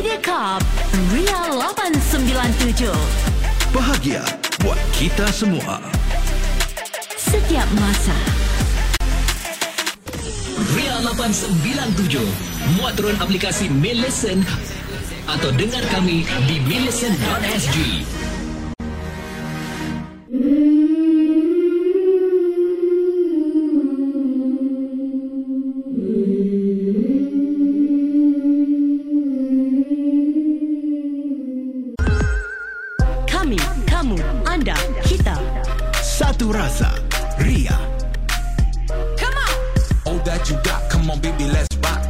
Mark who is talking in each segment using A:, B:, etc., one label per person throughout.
A: Mediacorp Ria 897
B: Bahagia buat kita semua.
A: Setiap masa.
C: Ria 897 Muat turun aplikasi Millicent Atau dengar kami di millicent.sg
D: that you got, come on, baby, let's rock.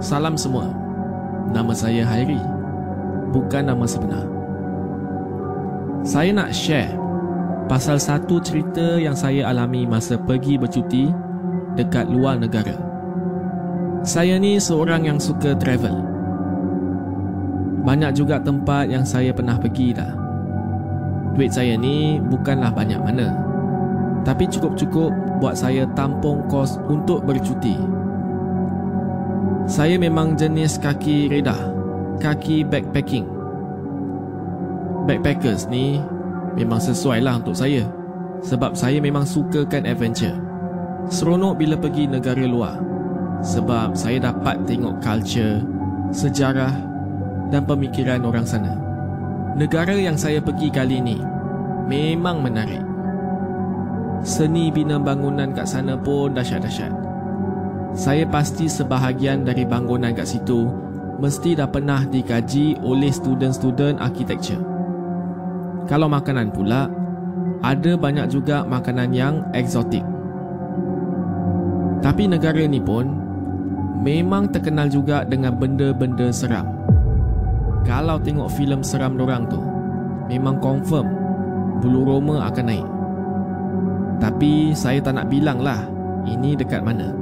E: Salam semua. Nama saya Hairi. Bukan nama sebenar. Saya nak share pasal satu cerita yang saya alami masa pergi bercuti dekat luar negara. Saya ni seorang yang suka travel. Banyak juga tempat yang saya pernah pergi dah. Duit saya ni bukanlah banyak mana. Tapi cukup-cukup buat saya tampung kos untuk bercuti. Saya memang jenis kaki redah, kaki backpacking. Backpackers ni memang sesuai lah untuk saya. Sebab saya memang sukakan adventure. Seronok bila pergi negara luar. Sebab saya dapat tengok culture, sejarah dan pemikiran orang sana. Negara yang saya pergi kali ini memang menarik. Seni bina bangunan kat sana pun dahsyat-dahsyat. Saya pasti sebahagian dari bangunan kat situ mesti dah pernah dikaji oleh student-student architecture. Kalau makanan pula, ada banyak juga makanan yang eksotik. Tapi negara ni pun memang terkenal juga dengan benda-benda seram. Kalau tengok filem seram dorang tu, memang confirm bulu roma akan naik. Tapi saya tak nak bilang lah ini dekat mana.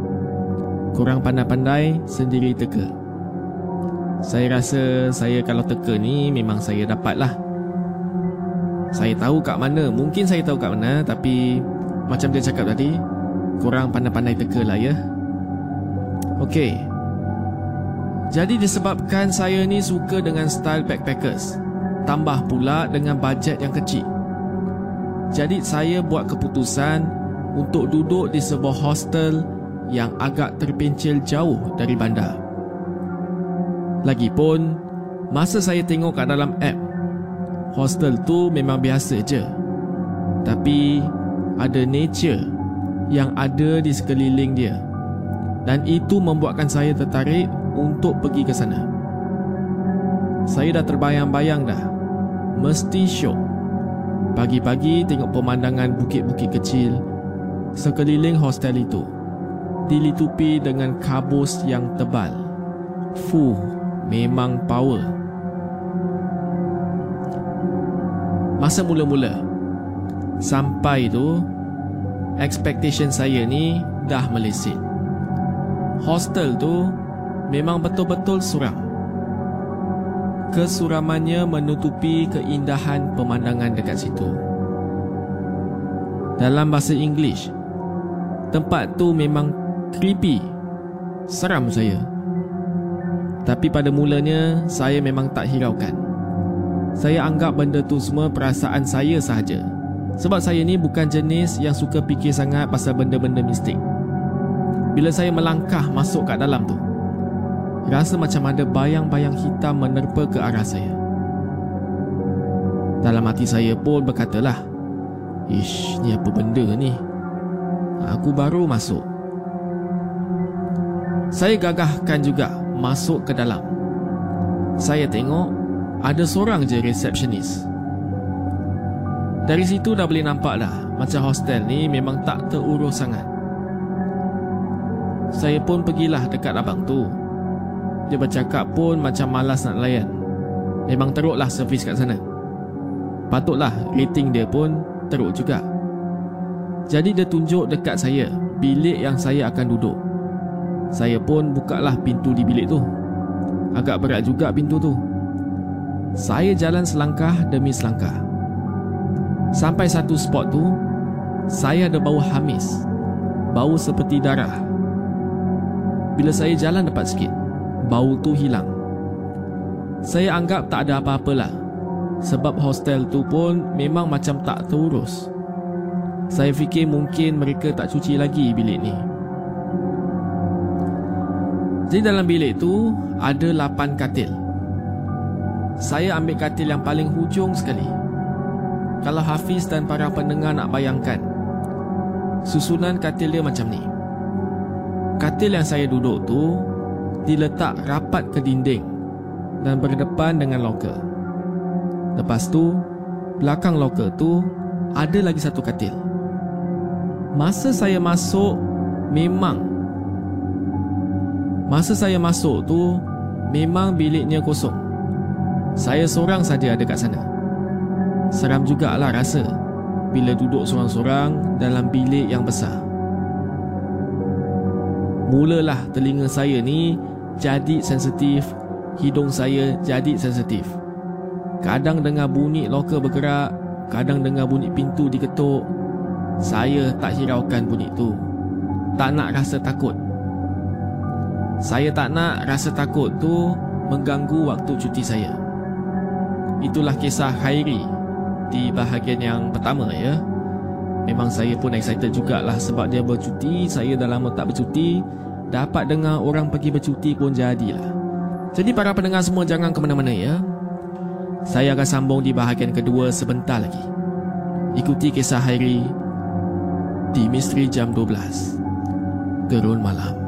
E: Kurang pandai-pandai sendiri teka. Saya rasa saya kalau teka ni memang saya dapat lah. Saya tahu kat mana, mungkin saya tahu kat mana tapi macam dia cakap tadi, kurang pandai-pandai teka lah ya. Okey, Jadi disebabkan saya ni suka dengan style backpackers Tambah pula dengan bajet yang kecil Jadi saya buat keputusan Untuk duduk di sebuah hostel Yang agak terpencil jauh dari bandar Lagipun Masa saya tengok kat dalam app Hostel tu memang biasa je Tapi Ada nature Yang ada di sekeliling dia Dan itu membuatkan saya tertarik untuk pergi ke sana. Saya dah terbayang-bayang dah. Mesti syok. Pagi-pagi tengok pemandangan bukit-bukit kecil sekeliling hostel itu. Dilitupi dengan kabus yang tebal. Fuh, memang power. Masa mula-mula sampai tu expectation saya ni dah meleset. Hostel tu memang betul-betul suram. Kesuramannya menutupi keindahan pemandangan dekat situ. Dalam bahasa English, tempat tu memang creepy. Seram saya. Tapi pada mulanya, saya memang tak hiraukan. Saya anggap benda tu semua perasaan saya sahaja. Sebab saya ni bukan jenis yang suka fikir sangat pasal benda-benda mistik. Bila saya melangkah masuk kat dalam tu, Rasa macam ada bayang-bayang hitam menerpa ke arah saya. Dalam hati saya pun berkatalah, Ish, ni apa benda ni? Aku baru masuk. Saya gagahkan juga masuk ke dalam. Saya tengok ada seorang je resepsionis. Dari situ dah boleh nampak dah macam hostel ni memang tak terurus sangat. Saya pun pergilah dekat abang tu dia bercakap pun macam malas nak layan Memang teruklah servis kat sana Patutlah rating dia pun teruk juga Jadi dia tunjuk dekat saya Bilik yang saya akan duduk Saya pun bukalah pintu di bilik tu. Agak berat juga pintu tu. Saya jalan selangkah demi selangkah. Sampai satu spot tu Saya ada bau hamis. Bau seperti darah. Bila saya jalan dekat sikit bau tu hilang. Saya anggap tak ada apa-apalah. Sebab hostel tu pun memang macam tak terurus. Saya fikir mungkin mereka tak cuci lagi bilik ni. Jadi dalam bilik tu ada 8 katil. Saya ambil katil yang paling hujung sekali. Kalau Hafiz dan para pendengar nak bayangkan, susunan katil dia macam ni. Katil yang saya duduk tu diletak rapat ke dinding dan berdepan dengan loker. Lepas tu, belakang loker tu ada lagi satu katil. Masa saya masuk, memang Masa saya masuk tu, memang biliknya kosong. Saya seorang saja ada kat sana. Seram jugalah rasa bila duduk seorang-seorang dalam bilik yang besar. Mulalah telinga saya ni jadi sensitif, hidung saya jadi sensitif. Kadang dengar bunyi loker bergerak, kadang dengar bunyi pintu diketuk. Saya tak hiraukan bunyi tu. Tak nak rasa takut. Saya tak nak rasa takut tu mengganggu waktu cuti saya. Itulah kisah Khairi di bahagian yang pertama ya. Memang saya pun excited jugalah sebab dia bercuti, saya dah lama tak bercuti dapat dengar orang pergi bercuti pun jadilah. Jadi para pendengar semua jangan ke mana-mana ya. Saya akan sambung di bahagian kedua sebentar lagi. Ikuti kisah Hairi di Misteri Jam 12. Gerun Malam.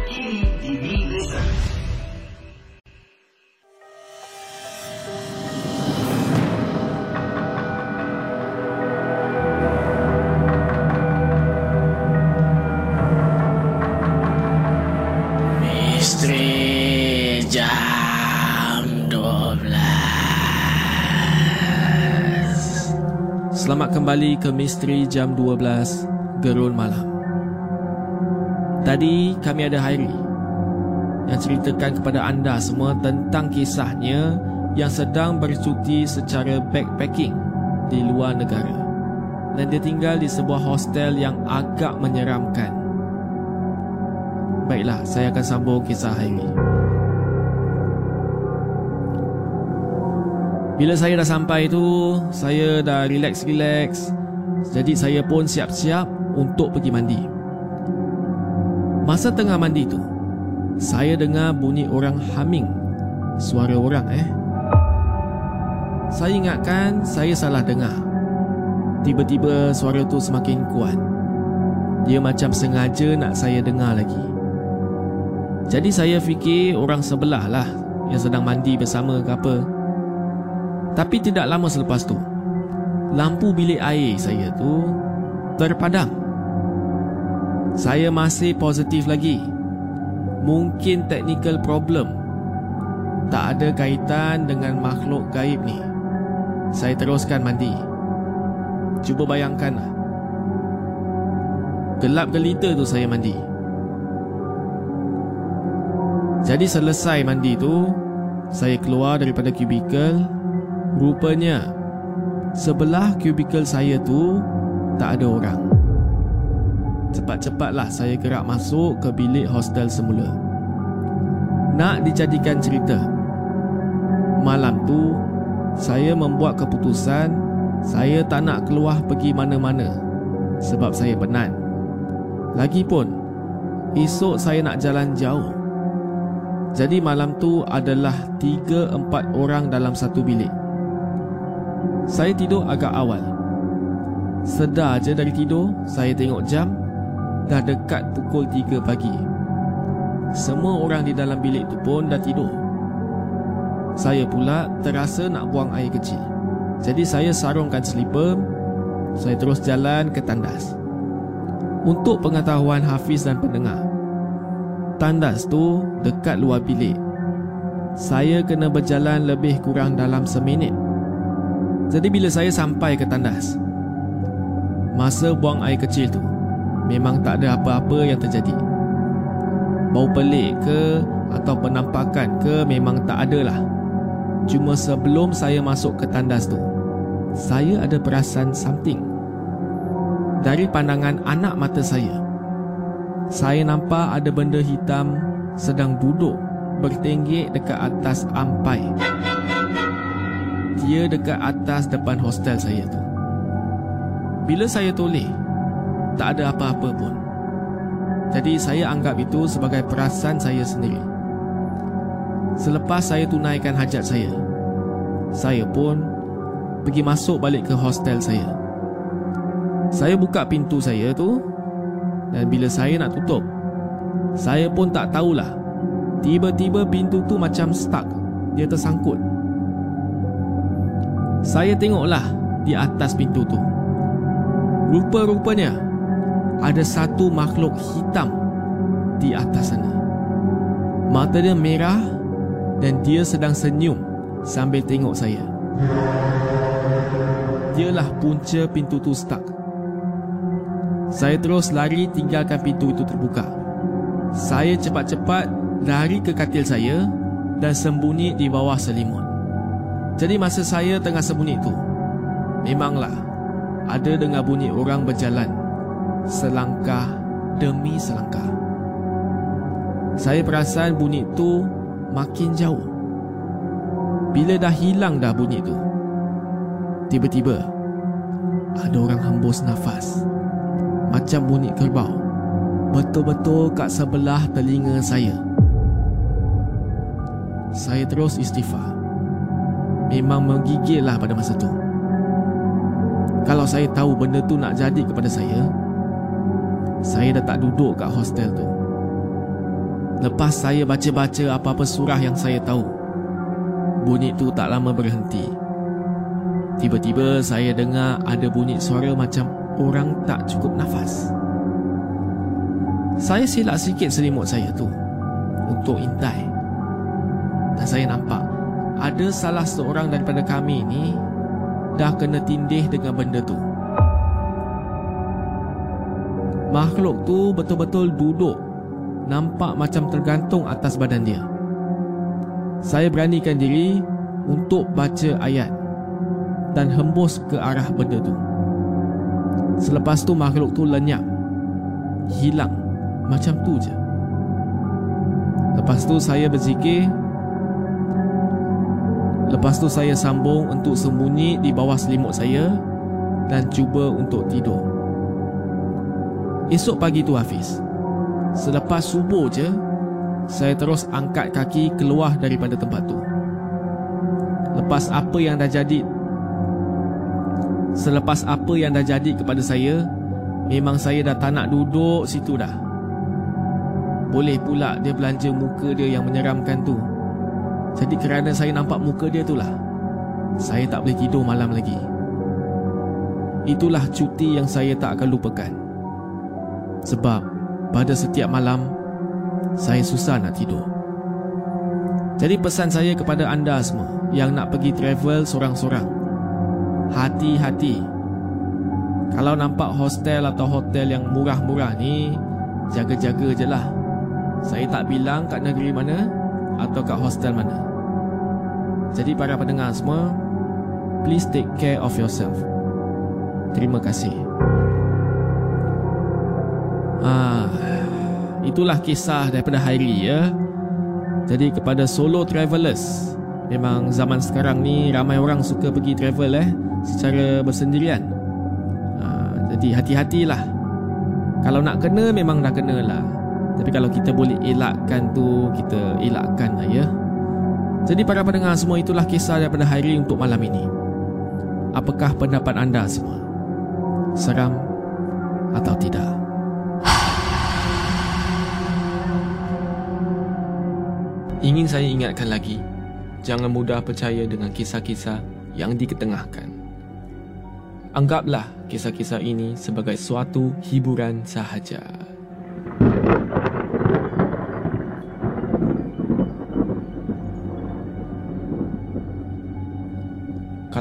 E: Selamat kembali ke Misteri Jam 12 Gerun Malam. Tadi kami ada Hairi Yang ceritakan kepada anda semua tentang kisahnya Yang sedang bercuti secara backpacking Di luar negara. Dan dia tinggal di sebuah hostel yang agak menyeramkan. Baiklah, saya akan sambung kisah Hairi. Bila saya dah sampai tu, saya dah relax-relax. Jadi saya pun siap-siap untuk pergi mandi. Masa tengah mandi tu, saya dengar bunyi orang humming. Suara orang eh. Saya ingatkan saya salah dengar. Tiba-tiba suara tu semakin kuat. Dia macam sengaja nak saya dengar lagi. Jadi saya fikir orang sebelah lah yang sedang mandi bersama ke apa. Tapi tidak lama selepas tu, lampu bilik air saya tu terpadam. Saya masih positif lagi. Mungkin technical problem. Tak ada kaitan dengan makhluk gaib ni. Saya teruskan mandi. Cuba bayangkanlah. Gelap gelita tu saya mandi. Jadi selesai mandi tu, saya keluar daripada kubikel. Rupanya, sebelah kubikel saya tu tak ada orang. Cepat-cepatlah saya gerak masuk ke bilik hostel semula. Nak dijadikan cerita. Malam tu, saya membuat keputusan saya tak nak keluar pergi mana-mana sebab saya penat. Lagipun, esok saya nak jalan jauh. Jadi malam tu adalah 3-4 orang dalam satu bilik. Saya tidur agak awal. Sedar je dari tidur, saya tengok jam, dah dekat pukul 3 pagi. Semua orang di dalam bilik tu pun dah tidur. Saya pula terasa nak buang air kecil. Jadi saya sarungkan slipper, saya terus jalan ke tandas. Untuk pengetahuan Hafiz dan pendengar, tandas tu dekat luar bilik. Saya kena berjalan lebih kurang dalam seminit. Jadi bila saya sampai ke tandas, masa buang air kecil tu, memang tak ada apa-apa yang terjadi. Bau pelik ke atau penampakan ke memang tak ada lah. Cuma sebelum saya masuk ke tandas tu, saya ada perasan something. Dari pandangan anak mata saya, saya nampak ada benda hitam sedang duduk bertenggek dekat atas ampai. Dia dekat atas depan hostel saya tu. Bila saya toleh, tak ada apa-apa pun. Jadi saya anggap itu sebagai perasan saya sendiri. Selepas saya tunaikan hajat saya, saya pun pergi masuk balik ke hostel saya. Saya buka pintu saya tu dan bila saya nak tutup, saya pun tak tahulah. Tiba-tiba pintu tu macam stuck. Dia tersangkut. Saya tengoklah di atas pintu tu. Rupa-rupanya ada satu makhluk hitam di atas sana. Mata dia merah dan dia sedang senyum sambil tengok saya. Dialah punca pintu tu stuck. Saya terus lari tinggalkan pintu itu terbuka. Saya cepat-cepat lari ke katil saya dan sembunyi di bawah selimut. Jadi masa saya tengah sembunyi itu, memanglah ada dengar bunyi orang berjalan selangkah demi selangkah. Saya perasan bunyi itu makin jauh. Bila dah hilang dah bunyi itu, tiba-tiba ada orang hembus nafas macam bunyi kerbau betul-betul kat sebelah telinga saya. Saya terus istighfar. Memang menggigil lah pada masa tu. Kalau saya tahu benda tu nak jadi kepada saya, saya dah tak duduk kat hostel tu. Lepas saya baca-baca apa-apa surah yang saya tahu, bunyi tu tak lama berhenti. Tiba-tiba saya dengar ada bunyi suara macam orang tak cukup nafas. Saya silap sikit selimut saya tu untuk intai. Dan saya nampak ada salah seorang daripada kami ni dah kena tindih dengan benda tu. Makhluk tu betul-betul duduk nampak macam tergantung atas badan dia. Saya beranikan diri untuk baca ayat dan hembus ke arah benda tu. Selepas tu makhluk tu lenyap. Hilang. Macam tu je. Lepas tu saya berzikir. Lepas tu saya sambung untuk sembunyi di bawah selimut saya dan cuba untuk tidur. Esok pagi tu Hafiz. Selepas subuh je, saya terus angkat kaki keluar daripada tempat tu. Lepas apa yang dah jadi Selepas apa yang dah jadi kepada saya Memang saya dah tak nak duduk situ dah Boleh pula dia belanja muka dia yang menyeramkan tu Jadi kerana saya nampak muka dia tu lah Saya tak boleh tidur malam lagi Itulah cuti yang saya tak akan lupakan Sebab pada setiap malam Saya susah nak tidur Jadi pesan saya kepada anda semua Yang nak pergi travel sorang-sorang hati-hati. Kalau nampak hostel atau hotel yang murah-murah ni, jaga-jaga je lah. Saya tak bilang kat negeri mana atau kat hostel mana. Jadi para pendengar semua, please take care of yourself. Terima kasih. Ah, itulah kisah daripada Hairi ya. Jadi kepada solo travelers, memang zaman sekarang ni ramai orang suka pergi travel eh secara bersendirian. Ha, jadi hati-hatilah. Kalau nak kena memang dah kena lah. Tapi kalau kita boleh elakkan tu, kita elakkan lah ya. Jadi para pendengar semua itulah kisah daripada Hairi untuk malam ini. Apakah pendapat anda semua? Seram atau tidak? Ingin saya ingatkan lagi, jangan mudah percaya dengan kisah-kisah yang diketengahkan. Anggaplah kisah-kisah ini sebagai suatu hiburan sahaja.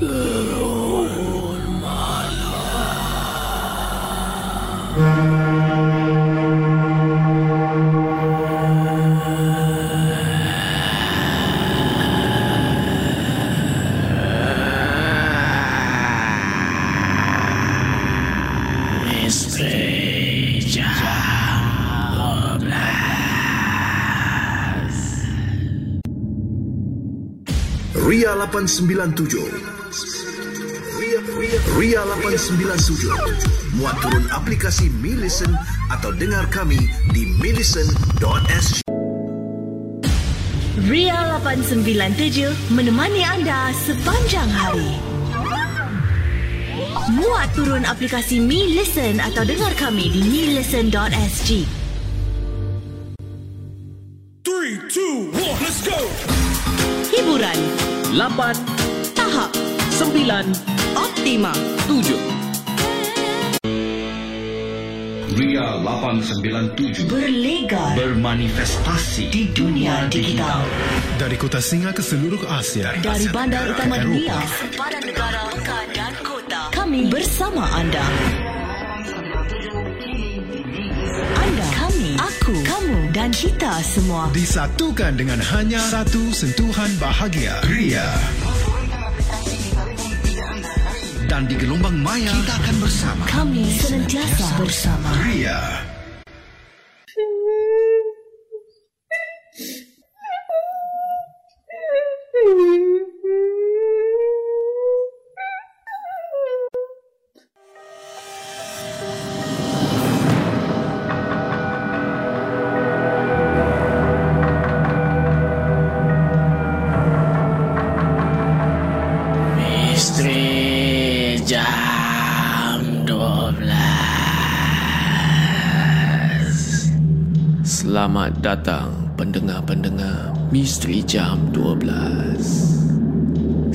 E: Gerun Malam.
C: Misteri
F: Ria 897 Ria, Ria, Ria 897 Muat turun aplikasi Mi Listen atau dengar kami di millicent.sg
A: Ria 897 menemani anda sepanjang hari. Muat turun aplikasi Mi Listen atau dengar kami di millicent.sg. Hiburan,
C: 8
A: tahap,
C: 9
A: optima.
C: 7
G: Ria 897
A: Berlegar
G: bermanifestasi
A: di dunia digital.
B: Dari kota Singa ke seluruh Asia.
A: Dari
B: Asia
A: bandar utama dunia, sempadan negara, pekan dan kota. Kami bersama anda. Anda, aku, kamu dan kita semua.
B: Disatukan dengan hanya satu sentuhan bahagia. Ria.
G: dan di gelombang maya kita akan bersama.
A: Kami senantiasa bersama.
B: Ria.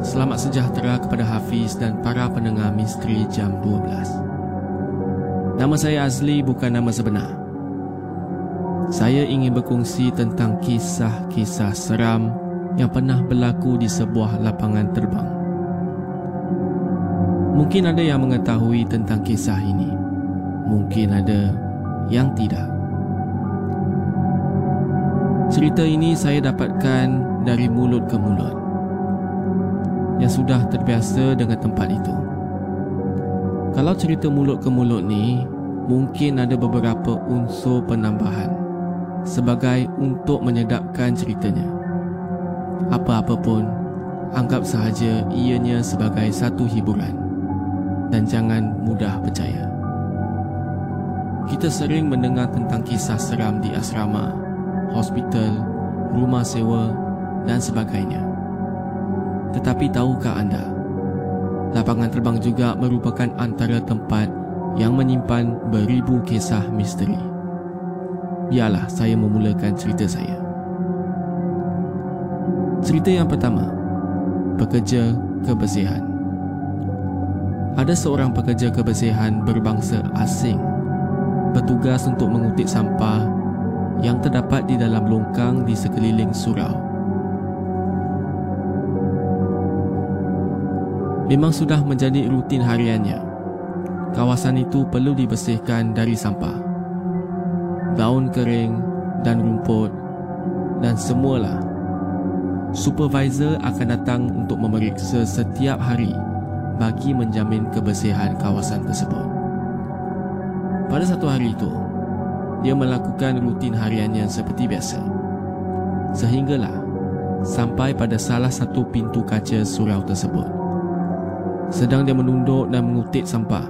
E: Selamat sejahtera kepada Hafiz dan para pendengar Misteri Jam 12. Nama saya Azli bukan nama sebenar. Saya ingin berkongsi tentang kisah-kisah seram yang pernah berlaku di sebuah lapangan terbang. Mungkin ada yang mengetahui tentang kisah ini mungkin ada yang tidak. Cerita ini saya dapatkan dari mulut ke mulut yang sudah terbiasa dengan tempat itu. Kalau cerita mulut ke mulut ni, mungkin ada beberapa unsur penambahan sebagai untuk menyedapkan ceritanya. Apa-apa pun, anggap sahaja ianya sebagai satu hiburan dan jangan mudah percaya. Kita sering mendengar tentang kisah seram di asrama, hospital, rumah sewa dan sebagainya. Tetapi tahukah anda, lapangan terbang juga merupakan antara tempat yang menyimpan beribu kisah misteri. Biarlah saya memulakan cerita saya. Cerita yang pertama, pekerja kebersihan. Ada seorang pekerja kebersihan berbangsa asing bertugas untuk mengutip sampah yang terdapat di dalam longkang di sekeliling surau. Memang sudah menjadi rutin hariannya. Kawasan itu perlu dibersihkan dari sampah. Daun kering dan rumput dan semualah supervisor akan datang untuk memeriksa setiap hari bagi menjamin kebersihan kawasan tersebut. Pada satu hari itu, dia melakukan rutin hariannya seperti biasa. Sehinggalah sampai pada salah satu pintu kaca surau tersebut. Sedang dia menunduk dan mengutip sampah.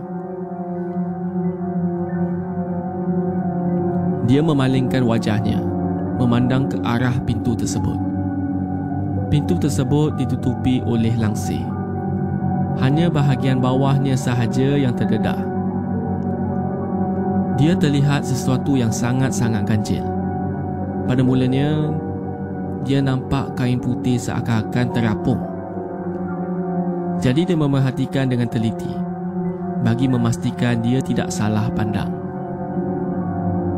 E: Dia memalingkan wajahnya memandang ke arah pintu tersebut. Pintu tersebut ditutupi oleh langsir. Hanya bahagian bawahnya sahaja yang terdedah. Dia terlihat sesuatu yang sangat-sangat ganjil. Pada mulanya, dia nampak kain putih seakan-akan terapung. Jadi dia memerhatikan dengan teliti bagi memastikan dia tidak salah pandang.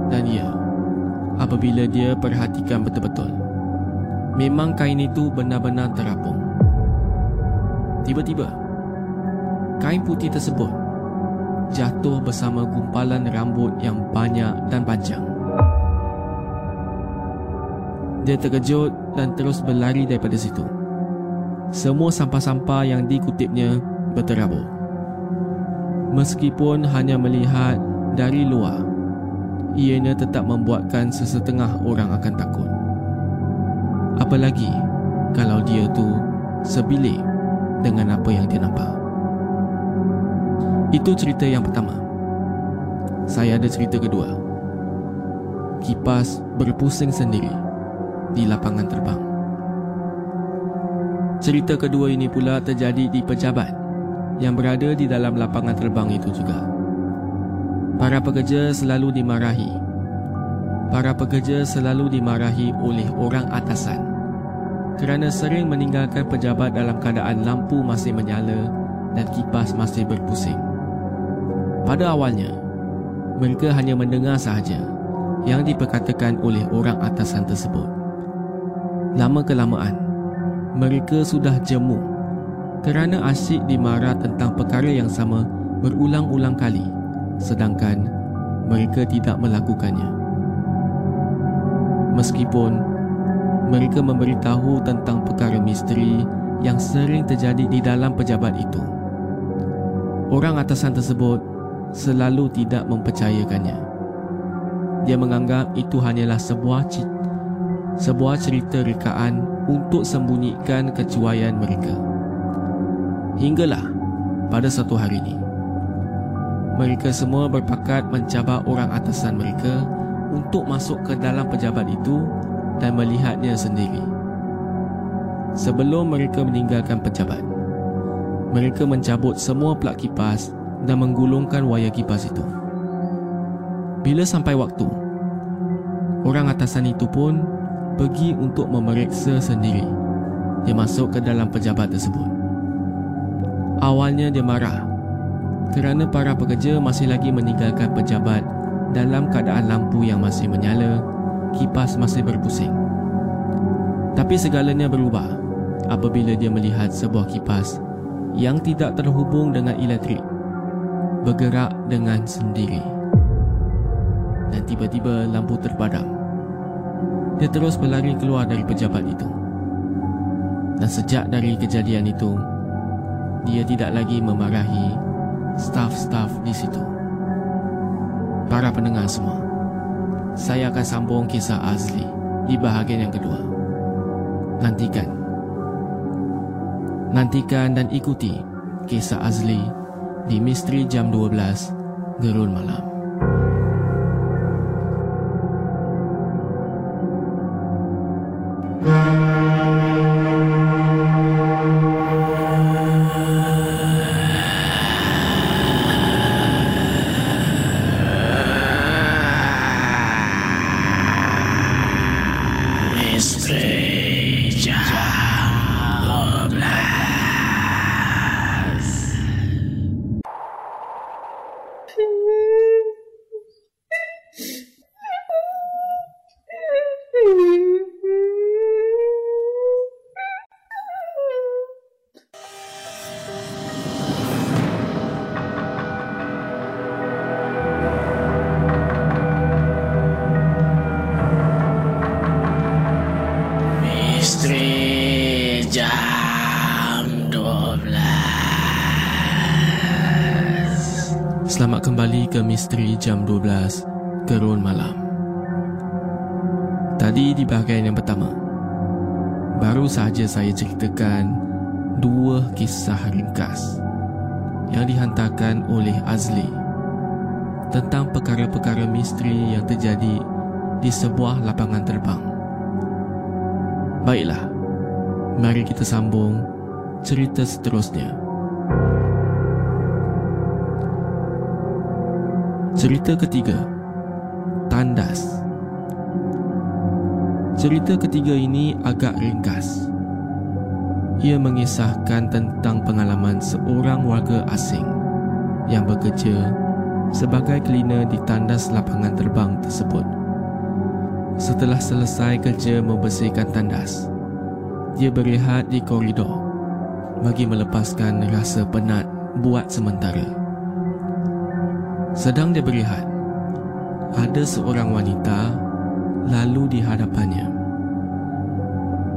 E: Dan ya, apabila dia perhatikan betul-betul, memang kain itu benar-benar terapung. Tiba-tiba, kain putih tersebut jatuh bersama gumpalan rambut yang banyak dan panjang. Dia terkejut dan terus berlari daripada situ. Semua sampah-sampah yang dikutipnya berterabur. Meskipun hanya melihat dari luar, ianya tetap membuatkan sesetengah orang akan takut. Apalagi kalau dia tu sebilik dengan apa yang dia nampak. Itu cerita yang pertama. Saya ada cerita kedua. Kipas berpusing sendiri di lapangan terbang. Cerita kedua ini pula terjadi di pejabat yang berada di dalam lapangan terbang itu juga. Para pekerja selalu dimarahi. Para pekerja selalu dimarahi oleh orang atasan kerana sering meninggalkan pejabat dalam keadaan lampu masih menyala dan kipas masih berpusing. Pada awalnya, mereka hanya mendengar sahaja yang diperkatakan oleh orang atasan tersebut. Lama kelamaan, mereka sudah jemu kerana asyik dimarah tentang perkara yang sama berulang-ulang kali sedangkan mereka tidak melakukannya. Meskipun mereka memberitahu tentang perkara misteri yang sering terjadi di dalam pejabat itu. Orang atasan tersebut selalu tidak mempercayakannya. Dia menganggap itu hanyalah sebuah sebuah cerita rekaan untuk sembunyikan kecuaian mereka. Hinggalah pada satu hari ini, mereka semua berpakat mencabar orang atasan mereka untuk masuk ke dalam pejabat itu dan melihatnya sendiri. Sebelum mereka meninggalkan pejabat, mereka mencabut semua plak kipas dan menggulungkan wayar kipas itu. Bila sampai waktu, orang atasan itu pun pergi untuk memeriksa sendiri. Dia masuk ke dalam pejabat tersebut. Awalnya dia marah kerana para pekerja masih lagi meninggalkan pejabat dalam keadaan lampu yang masih menyala, kipas masih berpusing. Tapi segalanya berubah apabila dia melihat sebuah kipas yang tidak terhubung dengan elektrik bergerak dengan sendiri. Dan tiba-tiba lampu terpadam. Dia terus berlari keluar dari pejabat itu. Dan sejak dari kejadian itu, dia tidak lagi memarahi staf-staf di situ. Para pendengar semua, saya akan sambung kisah asli di bahagian yang kedua. Nantikan. Nantikan dan ikuti kisah asli di Misteri Jam 12 Gerun Malam. Misteri Jam 12 Gerun Malam. Tadi di bahagian yang pertama, baru sahaja saya ceritakan dua kisah ringkas yang dihantarkan oleh Azli tentang perkara-perkara misteri yang terjadi di sebuah lapangan terbang. Baiklah, mari kita sambung cerita seterusnya. Cerita ketiga. Tandas. Cerita ketiga ini agak ringkas. Ia mengisahkan tentang pengalaman seorang warga asing Yang bekerja sebagai cleaner di tandas lapangan terbang tersebut. Setelah selesai kerja membersihkan tandas Dia berehat di koridor Bagi melepaskan rasa penat buat sementara sedang dia berehat, ada seorang wanita lalu di hadapannya.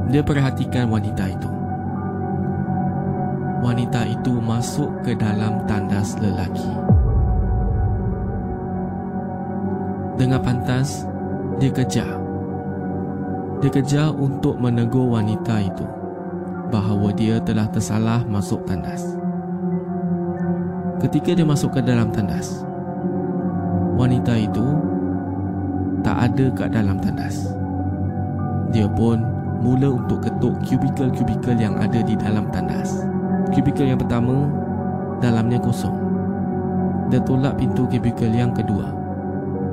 E: Dia perhatikan wanita itu. Wanita itu masuk ke dalam tandas lelaki. Dengan pantas, dia kejar. Dia kejar untuk menegur wanita itu bahawa dia telah tersalah masuk tandas. Ketika dia masuk ke dalam tandas, wanita itu tak ada kat dalam tandas. Dia pun mula untuk ketuk kubikel-kubikel yang ada di dalam tandas. Kubikel yang pertama, dalamnya kosong. Dia tolak pintu kubikel yang kedua,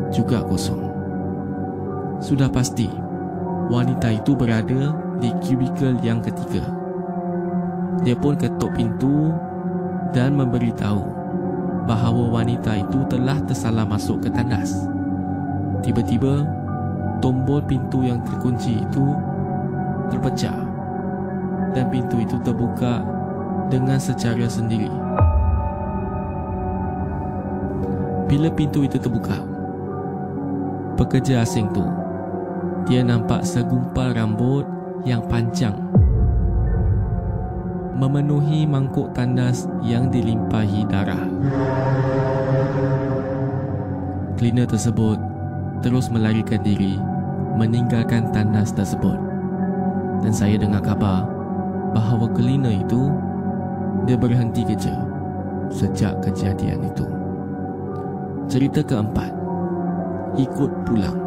E: juga kosong. Sudah pasti, wanita itu berada di kubikel yang ketiga. Dia pun ketuk pintu dan memberitahu bahawa wanita itu telah tersalah masuk ke tandas. Tiba-tiba, tombol pintu yang terkunci itu terpecah dan pintu itu terbuka dengan secara sendiri. Bila pintu itu terbuka, pekerja asing tu dia nampak segumpal rambut yang panjang memenuhi mangkuk tandas yang dilimpahi darah. Cleaner tersebut terus melarikan diri meninggalkan tandas tersebut. Dan saya dengar kabar bahawa cleaner itu dia berhenti kerja sejak kejadian itu. Cerita keempat, ikut pulang.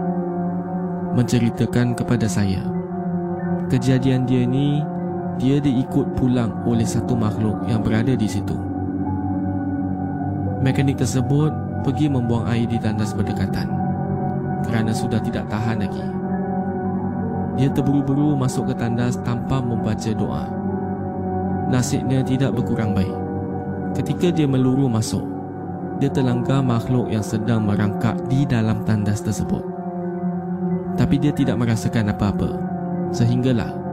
E: Menceritakan kepada saya, kejadian dia ini dia diikut pulang oleh satu makhluk yang berada di situ. Mekanik tersebut pergi membuang air di tandas berdekatan kerana sudah tidak tahan lagi. Dia terburu-buru masuk ke tandas tanpa membaca doa. Nasibnya tidak berkurang baik. Ketika dia meluru masuk, dia terlanggar makhluk yang sedang merangkak di dalam tandas tersebut. Tapi dia tidak merasakan apa-apa. Sehinggalah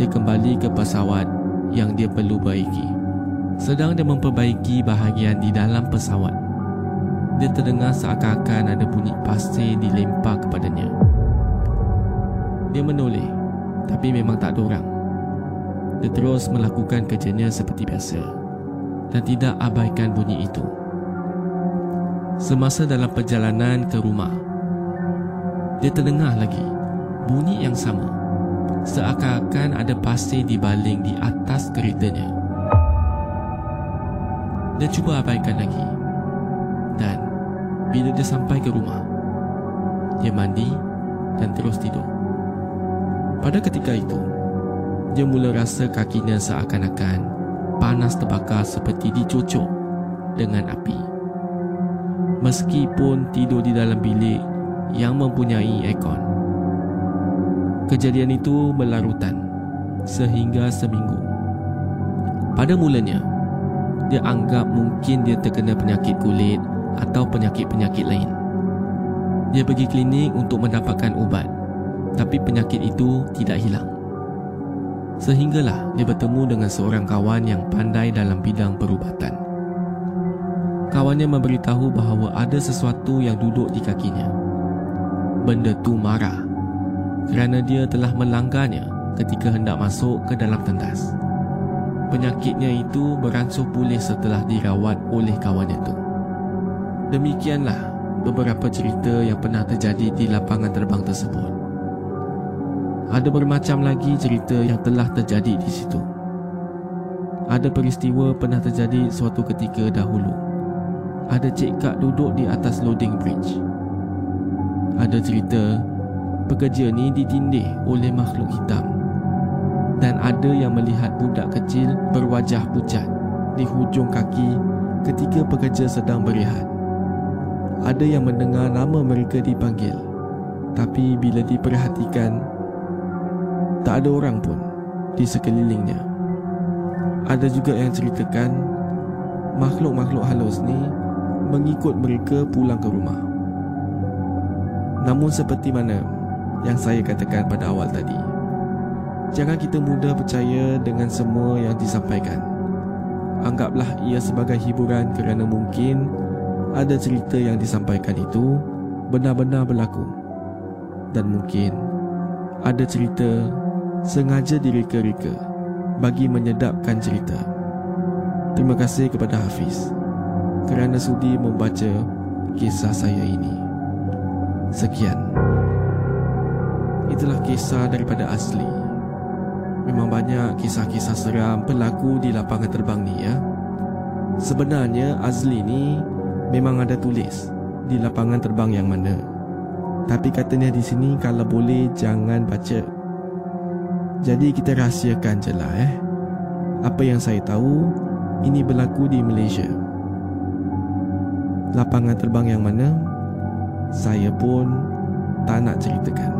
E: dia kembali ke pesawat yang dia perlu baiki. Sedang dia memperbaiki bahagian di dalam pesawat, dia terdengar seakan-akan ada bunyi pasir dilempar kepadanya. Dia menoleh, tapi memang tak ada orang. Dia terus melakukan kerjanya seperti biasa dan tidak abaikan bunyi itu. Semasa dalam perjalanan ke rumah, dia terdengar lagi bunyi yang sama seakan-akan ada pasir dibaling di atas keretanya. Dia cuba abaikan lagi. Dan bila dia sampai ke rumah, dia mandi dan terus tidur. Pada ketika itu, dia mula rasa kakinya seakan-akan panas terbakar seperti dicocok dengan api. Meskipun tidur di dalam bilik yang mempunyai aircon. Kejadian itu berlarutan sehingga seminggu. Pada mulanya, dia anggap mungkin dia terkena penyakit kulit atau penyakit-penyakit lain. Dia pergi klinik untuk mendapatkan ubat, tapi penyakit itu tidak hilang. Sehinggalah dia bertemu dengan seorang kawan yang pandai dalam bidang perubatan. Kawannya memberitahu bahawa ada sesuatu yang duduk di kakinya. Benda tu marah kerana dia telah melanggarnya ketika hendak masuk ke dalam tendas. Penyakitnya itu beransur pulih setelah dirawat oleh kawannya itu. Demikianlah beberapa cerita yang pernah terjadi di lapangan terbang tersebut. Ada bermacam lagi cerita yang telah terjadi di situ. Ada peristiwa pernah terjadi suatu ketika dahulu. Ada cik kak duduk di atas loading bridge. Ada cerita pekerja ni ditindih oleh makhluk hitam. Dan ada yang melihat budak kecil berwajah pucat di hujung kaki ketika pekerja sedang berehat. Ada yang mendengar nama mereka dipanggil. Tapi bila diperhatikan, tak ada orang pun di sekelilingnya. Ada juga yang ceritakan makhluk-makhluk halus ni mengikut mereka pulang ke rumah. Namun seperti mana yang saya katakan pada awal tadi, jangan kita mudah percaya dengan semua yang disampaikan. Anggaplah ia sebagai hiburan kerana mungkin ada cerita yang disampaikan itu benar-benar berlaku dan mungkin ada cerita sengaja direka-reka bagi menyedapkan cerita. Terima kasih kepada Hafiz kerana sudi membaca kisah saya ini. Sekian. Itulah kisah daripada asli. Memang banyak kisah-kisah seram berlaku di lapangan terbang ni ya. Sebenarnya Azli ni memang ada tulis di lapangan terbang yang mana. Tapi katanya di sini kalau boleh jangan baca. Jadi kita rahsiakan je lah eh. Apa yang saya tahu, ini berlaku di Malaysia. Lapangan terbang yang mana, saya pun tak nak ceritakan.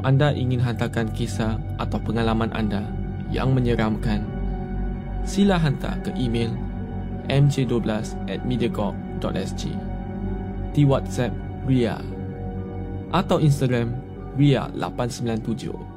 E: Kalau anda ingin hantarkan kisah atau pengalaman anda yang menyeramkan, sila hantar ke email mj12 at mediacorp.sg di WhatsApp Ria atau Instagram Ria897.